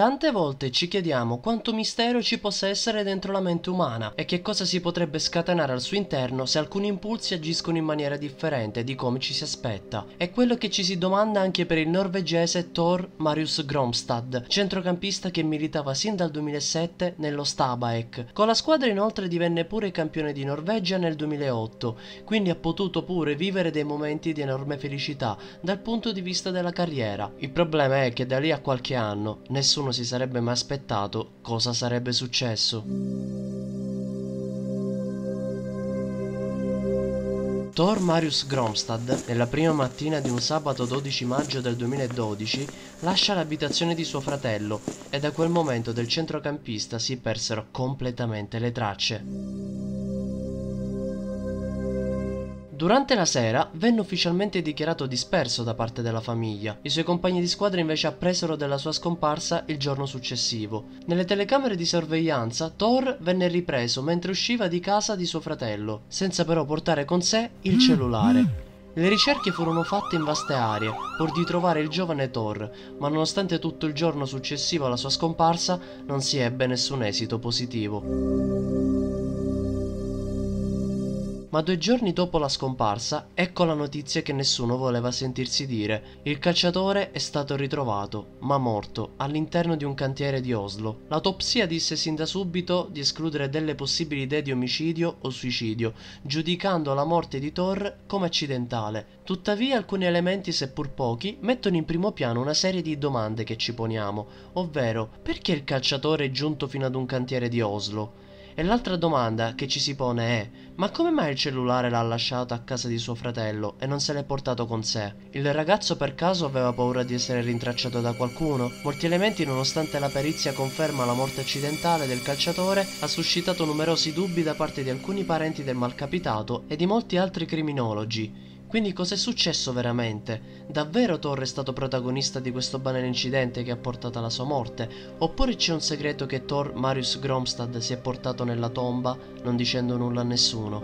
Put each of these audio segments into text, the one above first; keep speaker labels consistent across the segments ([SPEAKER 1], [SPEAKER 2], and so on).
[SPEAKER 1] Tante volte ci chiediamo quanto mistero ci possa essere dentro la mente umana e che cosa si potrebbe scatenare al suo interno se alcuni impulsi agiscono in maniera differente di come ci si aspetta. È quello che ci si domanda anche per il norvegese Thor Marius Gromstad, centrocampista che militava sin dal 2007 nello Stabæk. Con la squadra inoltre divenne pure campione di Norvegia nel 2008, quindi ha potuto pure vivere dei momenti di enorme felicità dal punto di vista della carriera. Il problema è che da lì a qualche anno nessuno si sarebbe mai aspettato cosa sarebbe successo. Thor Marius Gromstad, nella prima mattina di un sabato 12 maggio del 2012, lascia l'abitazione di suo fratello e da quel momento del centrocampista si persero completamente le tracce. Durante la sera venne ufficialmente dichiarato disperso da parte della famiglia. I suoi compagni di squadra invece appresero della sua scomparsa il giorno successivo. Nelle telecamere di sorveglianza, Thor venne ripreso mentre usciva di casa di suo fratello, senza però portare con sé il cellulare. Le ricerche furono fatte in vaste aree, pur di trovare il giovane Thor, ma nonostante tutto il giorno successivo alla sua scomparsa non si ebbe nessun esito positivo. Ma due giorni dopo la scomparsa, ecco la notizia che nessuno voleva sentirsi dire. Il cacciatore è stato ritrovato, ma morto, all'interno di un cantiere di Oslo. L'autopsia disse sin da subito di escludere delle possibili idee di omicidio o suicidio, giudicando la morte di Thor come accidentale. Tuttavia alcuni elementi, seppur pochi, mettono in primo piano una serie di domande che ci poniamo, ovvero perché il calciatore è giunto fino ad un cantiere di Oslo? E l'altra domanda che ci si pone è: ma come mai il cellulare l'ha lasciato a casa di suo fratello e non se l'è portato con sé? Il ragazzo per caso aveva paura di essere rintracciato da qualcuno? Molti elementi, nonostante la perizia conferma la morte accidentale del calciatore, ha suscitato numerosi dubbi da parte di alcuni parenti del malcapitato e di molti altri criminologi. Quindi cos'è successo veramente? Davvero Thor è stato protagonista di questo banale incidente che ha portato alla sua morte? Oppure c'è un segreto che Thor Marius Gromstad si è portato nella tomba non dicendo nulla a nessuno?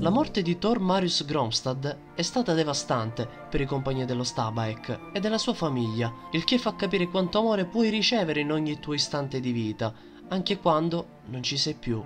[SPEAKER 1] La morte di Thor Marius Gromstad è stata devastante per i compagni dello Stabæk e della sua famiglia, il che fa capire quanto amore puoi ricevere in ogni tuo istante di vita, anche quando non ci sei più.